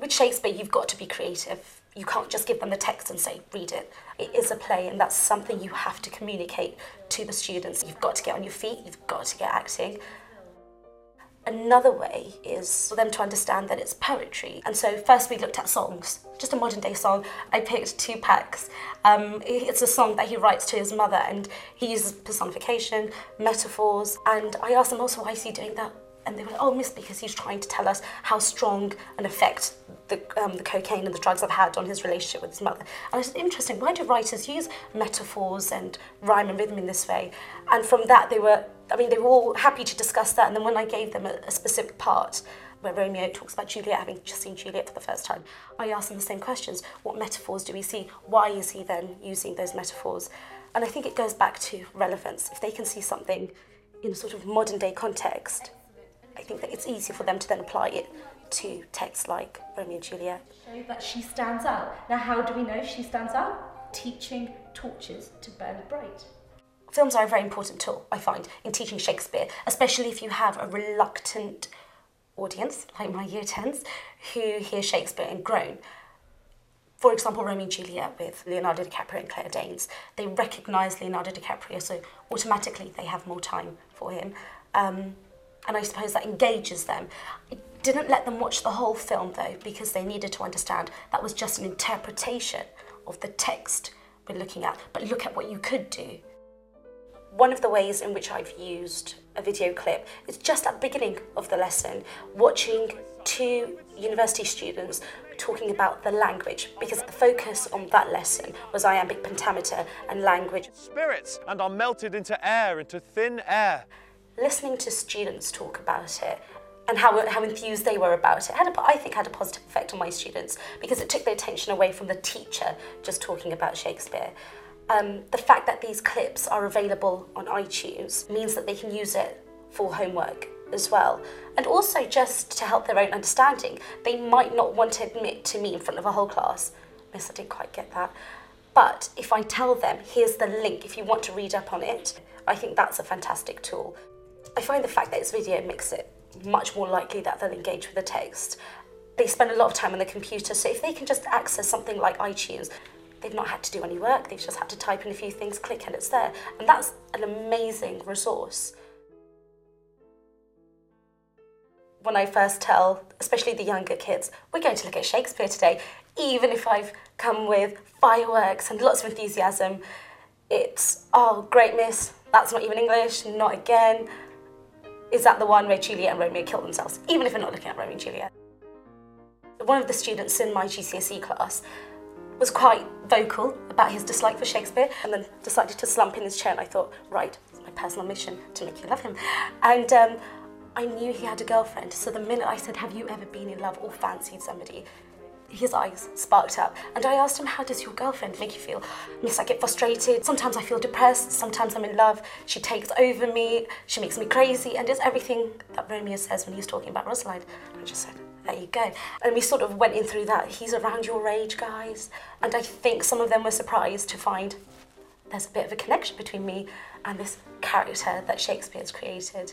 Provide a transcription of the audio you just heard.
with Shakespeare, you've got to be creative. You can't just give them the text and say, read it. It is a play, and that's something you have to communicate to the students. You've got to get on your feet, you've got to get acting. Another way is for them to understand that it's poetry. And so, first we looked at songs, just a modern day song. I picked Tupac's. Um, it's a song that he writes to his mother, and he uses personification, metaphors. And I asked them also, why is he doing that? And they were like, oh, miss, because he's trying to tell us how strong an effect the, um, the cocaine and the drugs have had on his relationship with his mother. And I said, interesting, why do writers use metaphors and rhyme and rhythm in this way? And from that, they were, I mean, they were all happy to discuss that. And then when I gave them a, a specific part, where Romeo talks about Juliet having just seen Juliet for the first time, I asked them the same questions. What metaphors do we see? Why is he then using those metaphors? And I think it goes back to relevance. If they can see something in a sort of modern day context, I think that it's easier for them to then apply it to texts like Romeo and Juliet. Show that she stands out. Now, how do we know she stands out? Teaching torches to burn bright. Films are a very important tool, I find, in teaching Shakespeare, especially if you have a reluctant audience, like my year 10s, who hear Shakespeare and groan. For example, Romeo and Juliet with Leonardo DiCaprio and Claire Danes. They recognise Leonardo DiCaprio, so automatically they have more time for him. Um, and I suppose that engages them. I didn't let them watch the whole film though, because they needed to understand that was just an interpretation of the text we're looking at, but look at what you could do. One of the ways in which I've used a video clip is just at the beginning of the lesson, watching two university students talking about the language because the focus on that lesson was iambic pentameter and language. Spirits and are melted into air, into thin air listening to students talk about it and how, how enthused they were about it had a, I think had a positive effect on my students because it took their attention away from the teacher just talking about Shakespeare. Um, the fact that these clips are available on iTunes means that they can use it for homework as well. And also just to help their own understanding. They might not want to admit to me in front of a whole class, Miss, I didn't quite get that. But if I tell them, here's the link if you want to read up on it, I think that's a fantastic tool. I find the fact that it's video makes it mm-hmm. much more likely that they'll engage with the text. They spend a lot of time on the computer, so if they can just access something like iTunes, they've not had to do any work, they've just had to type in a few things, click, and it's there. And that's an amazing resource. When I first tell, especially the younger kids, we're going to look at Shakespeare today, even if I've come with fireworks and lots of enthusiasm, it's, oh, great, miss, that's not even English, not again is that the one where Juliet and Romeo kill themselves, even if we're not looking at Romeo and Juliet. One of the students in my GCSE class was quite vocal about his dislike for Shakespeare and then decided to slump in his chair and I thought, right, it's my personal mission to make you love him. And um, I knew he had a girlfriend, so the minute I said, have you ever been in love or fancied somebody, his eyes sparked up. And I asked him, How does your girlfriend make you feel? Yes, I get frustrated. Sometimes I feel depressed. Sometimes I'm in love. She takes over me. She makes me crazy. And it's everything that Romeo says when he's talking about Rosaline. I just said, there you go. And we sort of went in through that. He's around your age, guys. And I think some of them were surprised to find there's a bit of a connection between me and this character that Shakespeare's created.